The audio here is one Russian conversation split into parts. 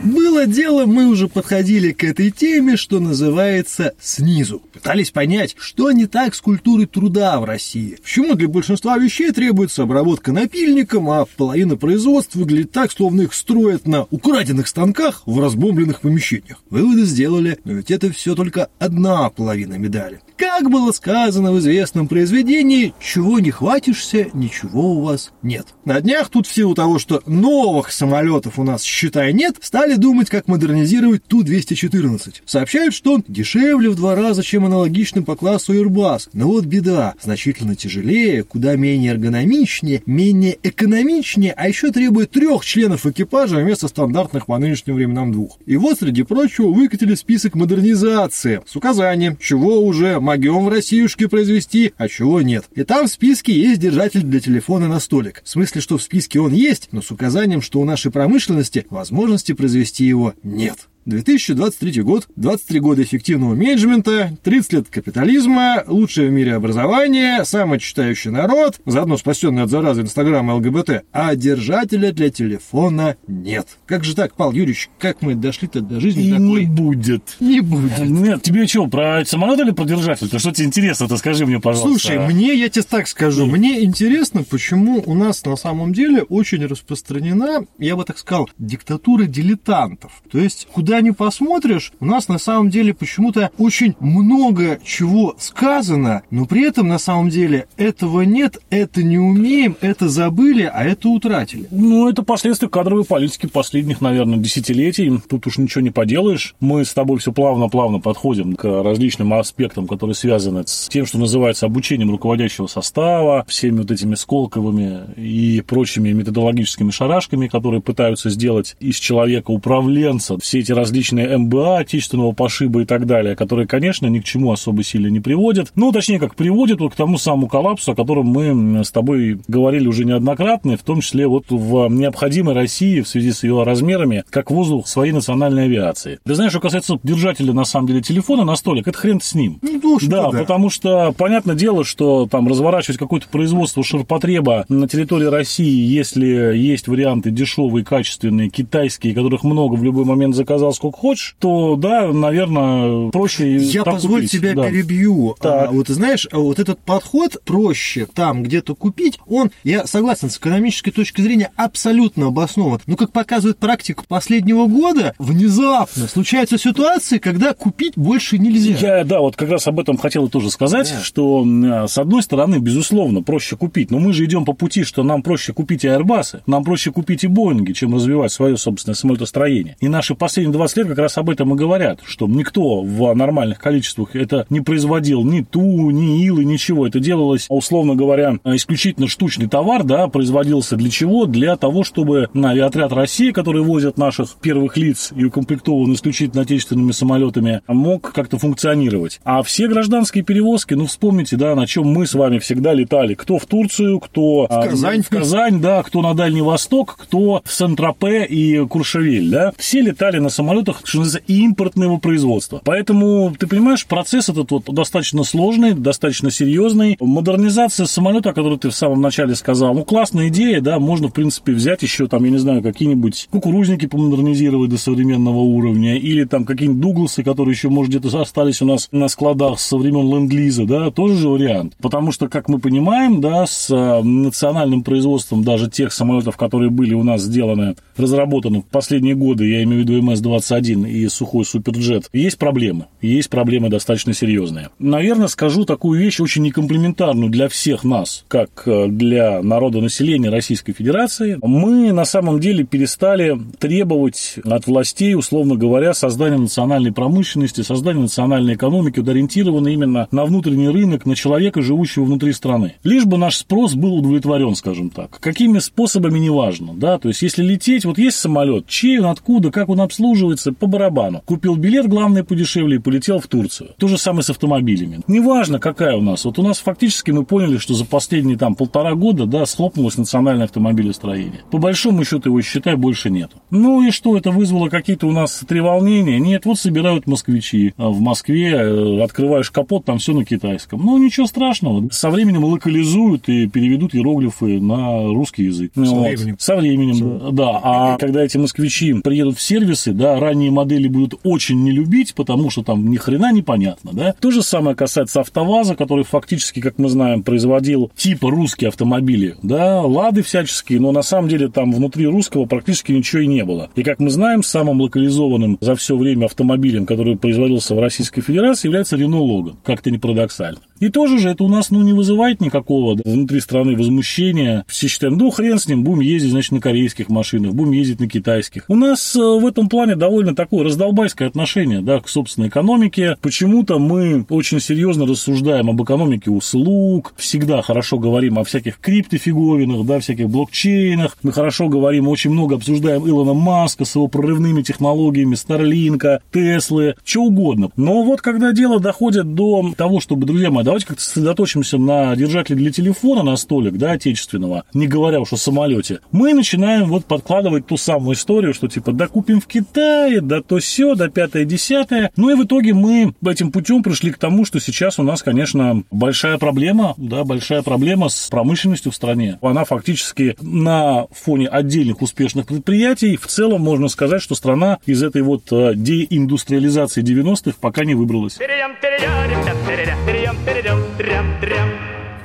Было дело, мы уже подходили к этой теме, что называется, снизу. Пытались понять, что не так с культурой труда в России. Почему для большинства вещей требуется обработка напильником, а половина производств выглядит так, словно их строят на украденных станках в разбомбленных помещениях. Выводы сделали, но ведь это все только одна половина медали. Как было сказано в известном произведении, чего не хватишься, ничего у вас нет. На днях тут в силу того, что новых самолетов у нас, считай, нет, стали думать, как модернизировать Ту-214. Сообщают, что он дешевле в два раза, чем аналогичный по классу Airbus. Но вот беда, значительно тяжелее, куда менее эргономичнее, менее экономичнее, а еще требует трех членов экипажа вместо стандартных по нынешним временам двух. И вот, среди прочего, выкатили список модернизации с указанием, чего уже могем в Россиюшке произвести, а чего нет. И там в списке есть держатель для телефона на столик. В смысле, что в списке он есть, но с указанием, что у нашей промышленности возможности произвести его нет. 2023 год, 23 года эффективного менеджмента, 30 лет капитализма, лучшее в мире образование, самый читающий народ, заодно спасенный от заразы Инстаграма ЛГБТ, а держателя для телефона нет. Как же так, Павел Юрьевич, как мы дошли-то до жизни И такой? не будет. Не будет. Нет, тебе что, про самолет или про держатель? То что тебе интересно, то скажи мне, пожалуйста. Слушай, мне, я тебе так скажу, мне интересно, почему у нас на самом деле очень распространена, я бы так сказал, диктатура дилетантов. То есть, куда ни посмотришь, у нас на самом деле почему-то очень много чего сказано, но при этом на самом деле этого нет, это не умеем, это забыли, а это утратили. Ну, это последствия кадровой политики последних, наверное, десятилетий. Тут уж ничего не поделаешь. Мы с тобой все плавно-плавно подходим к различным аспектам, которые связаны с тем, что называется обучением руководящего состава, всеми вот этими Сколковыми и прочими методологическими шарашками, которые пытаются сделать из человека управленца. Все эти различные МБА, отечественного пошиба и так далее, которые, конечно, ни к чему особо сильно не приводят. Ну, точнее, как приводят вот к тому самому коллапсу, о котором мы с тобой говорили уже неоднократно, в том числе вот в необходимой России в связи с ее размерами, как воздух своей национальной авиации. Ты знаешь, что касается держателя, на самом деле, телефона на столик, это хрен с ним. Ну, то, что Да, да. потому что понятное дело, что там разворачивать какое-то производство ширпотреба на территории России, если есть варианты дешевые, качественные, китайские, которых много в любой момент заказал сколько хочешь, то да, наверное, проще Я позволь купить. тебя Да. перебью. Так. А, вот ты знаешь, а вот этот подход проще там где-то купить, он, я согласен, с экономической точки зрения абсолютно обоснован. Но как показывает практика последнего года, внезапно случаются ситуации, когда купить больше нельзя. Я, да, вот как раз об этом хотел тоже сказать, Да. что, м, с одной стороны, безусловно, проще купить, но мы же идем по пути, что нам проще купить и Airbus, нам проще купить и Боинги, чем развивать свое собственное самолетостроение. И наши последние 20 лет как раз об этом и говорят, что никто в нормальных количествах это не производил ни Ту, ни Илы, ничего. Это делалось, условно говоря, исключительно штучный товар, да, производился для чего? Для того, чтобы на авиаотряд России, который возят наших первых лиц и укомплектован исключительно отечественными самолетами, мог как-то функционировать. А все гражданские перевозки, ну, вспомните, да, на чем мы с вами всегда летали. Кто в Турцию, кто а, Казань. в Казань, да, кто на Дальний Восток, кто в Сент-Тропе и Куршевель, да. Все летали на самолетах, что называется, импортного производства. Поэтому, ты понимаешь, процесс этот вот достаточно сложный, достаточно серьезный. Модернизация самолета, о которой ты в самом начале сказал, ну, классная идея, да, можно, в принципе, взять еще там, я не знаю, какие-нибудь кукурузники помодернизировать до современного уровня, или там какие-нибудь Дугласы, которые еще, может, где-то остались у нас на складах со времен ленд-лиза, да, тоже же вариант. Потому что, как мы понимаем, да, с э, национальным производством даже тех самолетов, которые были у нас сделаны, разработаны в последние годы, я имею в виду МС-21 и сухой суперджет, есть проблемы. Есть проблемы достаточно серьезные. Наверное, скажу такую вещь очень некомплементарную для всех нас, как э, для народа населения Российской Федерации. Мы на самом деле перестали требовать от властей, условно говоря, создания национальной промышленности, создания национальной экономики, вот ориентированной именно на внутренний рынок, на человека, живущего внутри страны. Лишь бы наш спрос был удовлетворен, скажем так. Какими способами, неважно. Да? То есть, если лететь, вот есть самолет, чей он, откуда, как он обслуживается, оказывается, по барабану. Купил билет, главное, подешевле, и полетел в Турцию. То же самое с автомобилями. Неважно, какая у нас. Вот у нас фактически мы поняли, что за последние там полтора года, да, схлопнулось национальное автомобилестроение. По большому счету его, считай, больше нету. Ну и что, это вызвало какие-то у нас треволнения? Нет, вот собирают москвичи а в Москве, э, открываешь капот, там все на китайском. Ну, ничего страшного. Со временем локализуют и переведут иероглифы на русский язык. Со вот. временем. Со временем, да. А когда эти москвичи приедут в сервисы, да, ранние модели будут очень не любить, потому что там ни хрена непонятно, да. То же самое касается АвтоВАЗа, который фактически, как мы знаем, производил типа русские автомобили, да, Лады всяческие, но на самом деле там внутри русского практически ничего и не было. И как мы знаем, самым локализованным за все время автомобилем, который производился в Российской Федерации, является Renault Logan. Как-то не парадоксально. И тоже же это у нас ну, не вызывает никакого да, внутри страны возмущения. Все считаем, ну хрен с ним, будем ездить, значит, на корейских машинах, будем ездить на китайских. У нас э, в этом плане довольно такое раздолбайское отношение да, к собственной экономике. Почему-то мы очень серьезно рассуждаем об экономике услуг, всегда хорошо говорим о всяких криптофиговинах, да, всяких блокчейнах. Мы хорошо говорим, очень много обсуждаем Илона Маска с его прорывными технологиями, Старлинка, Теслы, что угодно. Но вот когда дело доходит до того, чтобы, друзья мои, давайте как-то сосредоточимся на держателе для телефона на столик, да, отечественного, не говоря уж о самолете, мы начинаем вот подкладывать ту самую историю, что типа, да купим в Китае, да то все, да пятое, десятое. Ну и в итоге мы этим путем пришли к тому, что сейчас у нас, конечно, большая проблема, да, большая проблема с промышленностью в стране. Она фактически на фоне отдельных успешных предприятий, в целом можно сказать, что страна из этой вот э, деиндустриализации 90-х пока не выбралась.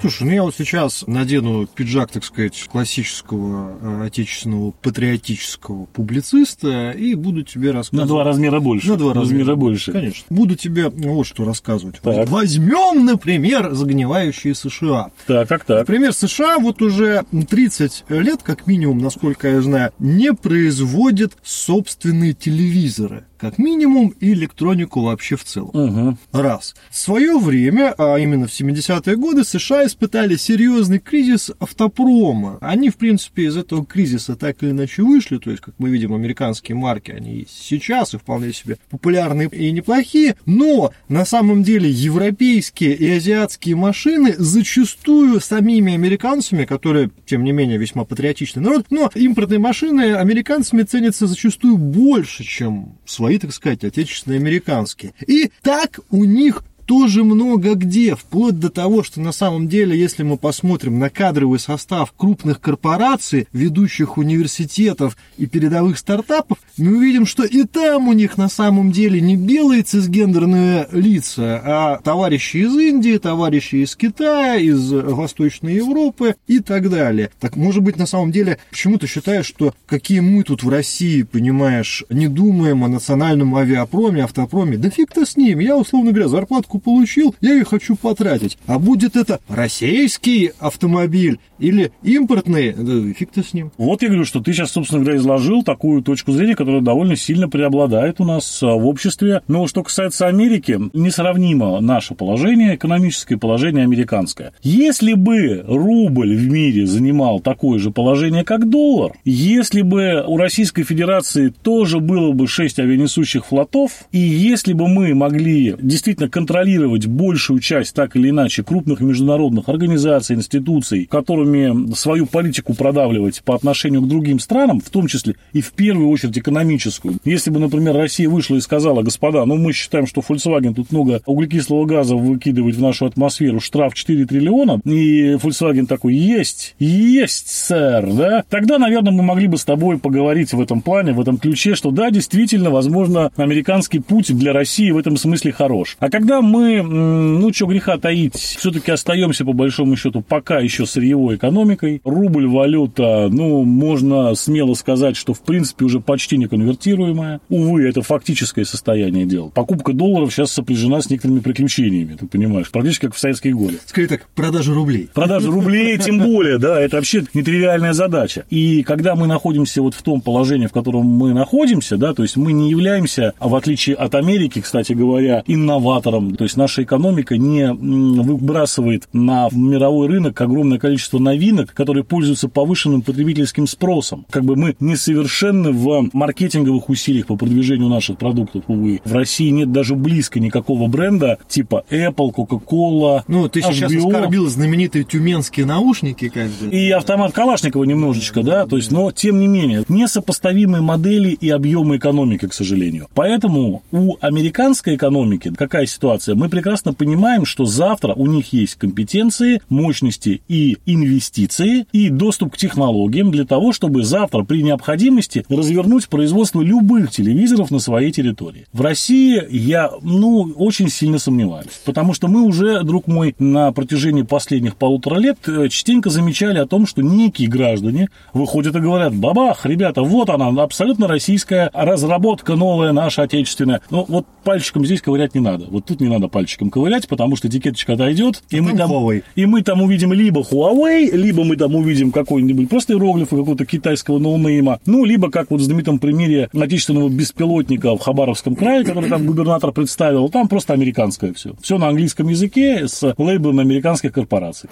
Слушай, ну я вот сейчас надену пиджак, так сказать, классического э, отечественного патриотического публициста и буду тебе рассказывать. На два размера больше. На два размера, размера больше. Конечно. Буду тебе вот что рассказывать. Так. Возьмем, например, загнивающие США. Так, как так? Например, США вот уже 30 лет, как минимум, насколько я знаю, не производят собственные телевизоры как минимум, и электронику вообще в целом. Угу. Раз. В свое время, а именно в 70-е годы, США испытали серьезный кризис автопрома. Они, в принципе, из этого кризиса так или иначе вышли, то есть, как мы видим, американские марки, они сейчас и вполне себе популярные и неплохие, но на самом деле европейские и азиатские машины зачастую самими американцами, которые, тем не менее, весьма патриотичный народ, но импортные машины американцами ценятся зачастую больше, чем свои, так сказать, отечественные американские. И так у них тоже много где, вплоть до того, что на самом деле, если мы посмотрим на кадровый состав крупных корпораций, ведущих университетов и передовых стартапов, мы увидим, что и там у них на самом деле не белые цисгендерные лица, а товарищи из Индии, товарищи из Китая, из Восточной Европы и так далее. Так, может быть, на самом деле, почему ты считаешь, что какие мы тут в России, понимаешь, не думаем о национальном авиапроме, автопроме? Да фиг-то с ним, я, условно говоря, зарплатку зарплатку получил, я ее хочу потратить. А будет это российский автомобиль или импортный, да фиг ты с ним. Вот я говорю, что ты сейчас, собственно говоря, изложил такую точку зрения, которая довольно сильно преобладает у нас а, в обществе. Но что касается Америки, несравнимо наше положение, экономическое положение американское. Если бы рубль в мире занимал такое же положение, как доллар, если бы у Российской Федерации тоже было бы 6 авианесущих флотов, и если бы мы могли действительно контролировать контролировать большую часть, так или иначе, крупных международных организаций, институций, которыми свою политику продавливать по отношению к другим странам, в том числе и в первую очередь экономическую. Если бы, например, Россия вышла и сказала, господа, ну мы считаем, что Volkswagen тут много углекислого газа выкидывает в нашу атмосферу, штраф 4 триллиона, и Volkswagen такой, есть, есть, сэр, да, тогда, наверное, мы могли бы с тобой поговорить в этом плане, в этом ключе, что да, действительно, возможно, американский путь для России в этом смысле хорош. А когда мы, ну, что греха таить, все-таки остаемся, по большому счету, пока еще сырьевой экономикой. Рубль, валюта, ну, можно смело сказать, что, в принципе, уже почти не конвертируемая. Увы, это фактическое состояние дел. Покупка долларов сейчас сопряжена с некоторыми приключениями, ты понимаешь, практически как в советские годы. Скорее так, продажа рублей. Продажа рублей, тем более, да, это вообще нетривиальная задача. И когда мы находимся вот в том положении, в котором мы находимся, да, то есть мы не являемся, а в отличие от Америки, кстати говоря, инноватором, То есть наша экономика не выбрасывает на мировой рынок огромное количество новинок, которые пользуются повышенным потребительским спросом. Как бы мы несовершенны в маркетинговых усилиях по продвижению наших продуктов, увы. В России нет даже близко никакого бренда типа Apple, Coca-Cola, Ну, ты сейчас HBO. оскорбил знаменитые тюменские наушники, как бы. И автомат Калашникова немножечко, да, то есть, но тем не менее, несопоставимые модели и объемы экономики, к сожалению. Поэтому у американской экономики какая ситуация? Мы прекрасно понимаем, что завтра у них есть компетенции, мощности и инвестиции, и доступ к технологиям для того, чтобы завтра при необходимости развернуть производство любых телевизоров на своей территории. В России я, ну, очень сильно сомневаюсь, потому что мы уже, друг мой, на протяжении последних полутора лет э, частенько замечали о том, что некие граждане выходят и говорят, бабах, ребята, вот она, абсолютно российская разработка новая, наша отечественная. Ну, вот пальчиком здесь ковырять не надо. Вот тут не надо пальчиком ковырять, потому что этикеточка отойдет, и мы там там, Huawei. и мы там увидим либо Huawei, либо мы там увидим какой-нибудь просто иероглиф какого-то китайского ноунейма, ну, либо, как вот в знаменитом примере отечественного беспилотника в Хабаровском крае, который там губернатор представил, там просто американское все. Все на английском языке с лейблом американских корпораций.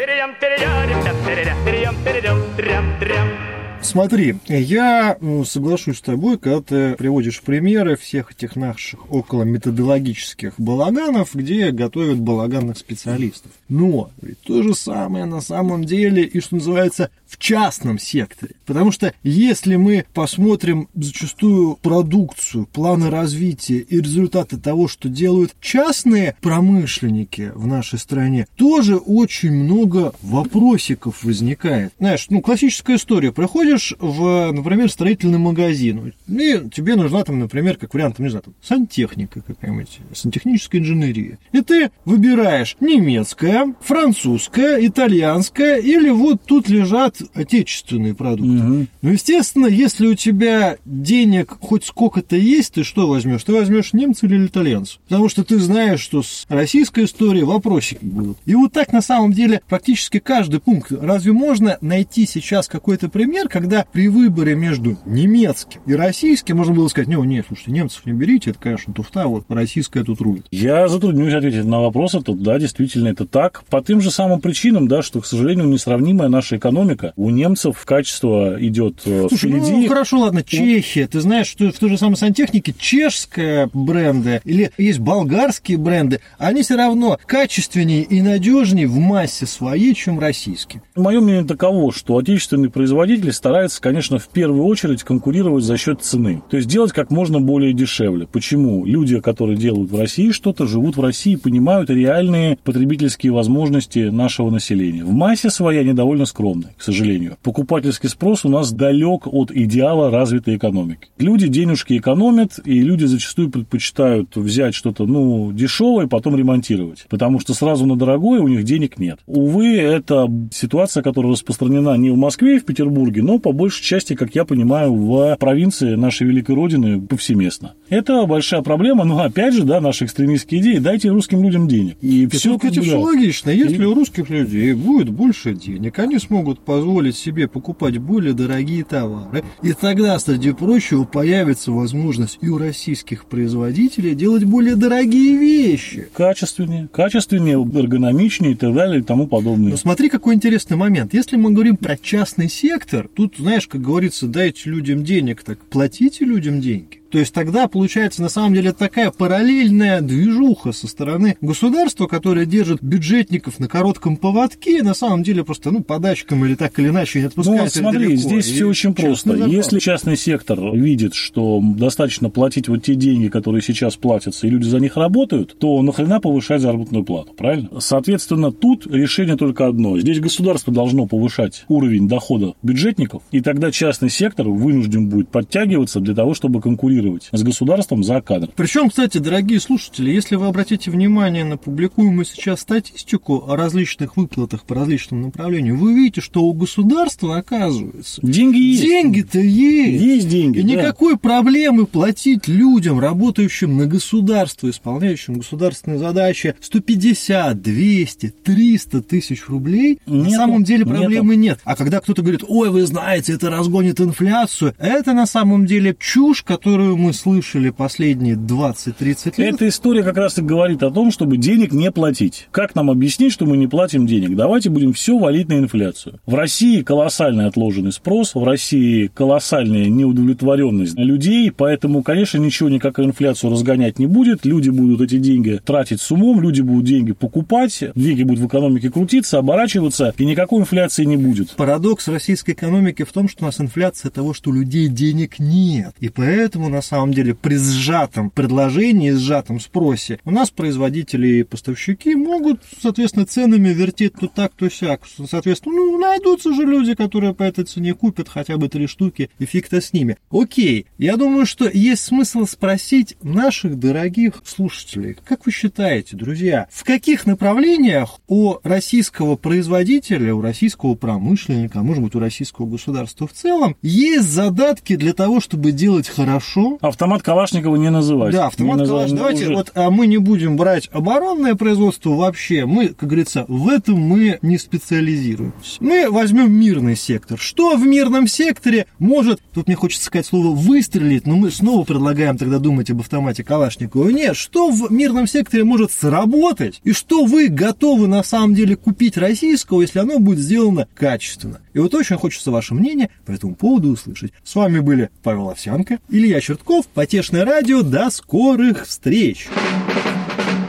Смотри, я ну, соглашусь с тобой, когда ты приводишь примеры всех этих наших около методологических балаганов, где готовят балаганных специалистов. Но ведь то же самое на самом деле и, что называется, в частном секторе. Потому что если мы посмотрим зачастую продукцию, планы развития и результаты того, что делают частные промышленники в нашей стране, тоже очень много вопросиков возникает. Знаешь, ну, классическая история. Приходишь в, например, строительный магазин, и тебе нужна там, например, как вариант, там, не знаю, там, сантехника какая-нибудь, сантехническая инженерия. И ты выбираешь немецкая, французская, итальянская, или вот тут лежат отечественные продукты. Ну, естественно, если у тебя денег хоть сколько-то есть, ты что возьмешь? Ты возьмешь немца или итальянца. Потому что ты знаешь, что с российской историей вопросики будут. И вот так на самом деле практически каждый пункт. Разве можно найти сейчас какой-то пример, когда при выборе между немецким и российским можно было сказать, не, нет, слушайте, немцев не берите, это, конечно, туфта, вот российская тут рулит. Я затруднюсь ответить на вопрос этот, да, действительно это так. По тем же самым причинам, да, что, к сожалению, несравнимая наша экономика. У немцев качество идет э, Слушай, впереди. ну хорошо, ладно, Чехия. Ты знаешь, что в той же самой сантехнике чешская бренды или есть болгарские бренды, они все равно качественнее и надежнее в массе своей, чем российские. Мое мнение таково, что отечественный производитель старается, конечно, в первую очередь конкурировать за счет цены. То есть делать как можно более дешевле. Почему? Люди, которые делают в России что-то, живут в России, понимают реальные потребительские возможности нашего населения. В массе своей они довольно скромны, к сожалению. Покупательский спрос у нас далек от идеала развитой экономики. Люди денежки экономят, и люди зачастую предпочитают взять что-то, ну, дешевое, потом ремонтировать. Потому что сразу на дорогое у них денег нет. Увы, это ситуация, которая распространена не в Москве и в Петербурге, но по большей части, как я понимаю, в провинции нашей великой родины повсеместно. Это большая проблема, но опять же, да, наши экстремистские идеи, дайте русским людям денег. И все, Все, это все логично. Если у русских людей будет больше денег, они смогут позволить себе покупать более дорогие товары. И тогда, среди прочего, появится возможность и у российских производителей делать более дорогие вещи. качественнее, качественнее, эргономичнее и так далее и тому подобное. Но смотри, какой интересный момент. Если мы говорим про частный сектор, тут, знаешь, как говорится, дайте людям денег, так платите людям деньги. То есть тогда получается на самом деле такая параллельная движуха со стороны государства, которое держит бюджетников на коротком поводке, на самом деле просто ну подачкам или так или иначе не Ну, отпускает их смотри, далеко. здесь И все очень просто. зарплат. Если частный сектор видит, что достаточно платить вот те деньги, которые сейчас платятся, и люди за них работают, то нахрена повышать заработную плату, правильно? Соответственно, тут решение только одно. Здесь государство должно повышать уровень дохода бюджетников, и тогда частный сектор вынужден будет подтягиваться для того, чтобы конкурировать с государством за кадр. Причем, кстати, дорогие слушатели, если вы обратите внимание на публикуемую сейчас статистику о различных выплатах по различным направлениям, вы увидите, что у государства, оказывается, Деньги есть. деньги-то есть. Есть деньги, И да. никакой проблемы платить людям, работающим на государство, исполняющим государственные задачи, 150, 200, 300 тысяч рублей, на Нету, самом деле нету. проблемы нет. А когда кто-то говорит, ой, вы знаете, это разгонит инфляцию, это на самом деле чушь, которую которую мы слышали последние 20-30 лет. Эта история как раз и говорит о том, чтобы денег не платить. Как нам объяснить, что мы не платим денег? Давайте будем все валить на инфляцию. В России колоссальный отложенный спрос, в России колоссальная неудовлетворенность людей, поэтому, конечно, ничего никакую инфляцию разгонять не будет. Люди будут эти деньги тратить с умом, люди будут деньги покупать, деньги будут в экономике крутиться, оборачиваться, и никакой инфляции не будет. Парадокс российской экономики в том, что у нас инфляция того, что у людей денег нет. И поэтому, на самом деле, при сжатом предложении, сжатом спросе, у нас производители и поставщики могут, соответственно, ценами вертеть то так, то сяк. Соответственно, ну, найдутся же люди, которые по этой цене купят хотя бы три штуки, и фиг-то с ними. Окей, я думаю, что есть смысл спросить наших дорогих слушателей, как вы считаете, друзья, в каких направлениях у российского производителя, у российского промышленника, а может быть у российского государства в целом, есть задатки для того, чтобы делать хорошо. Автомат Калашникова не называть. Да, автомат Калашникова. Давайте уже... вот а мы не будем брать оборонное производство вообще. Мы, как говорится, в этом мы не специализируемся. Мы возьмем мирный сектор. Что в мирном секторе может, тут мне хочется сказать слово выстрелить, но мы снова предлагаем тогда думать об автомате Калашникова. Нет, что в мирном секторе может сработать и что вы готовы на самом деле купить российского, если оно будет сделано качественно. И вот очень хочется ваше мнение по этому поводу услышать. С вами были Павел Овсянко, Илья Чертков, Потешное радио. До скорых встреч!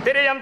Перейдем,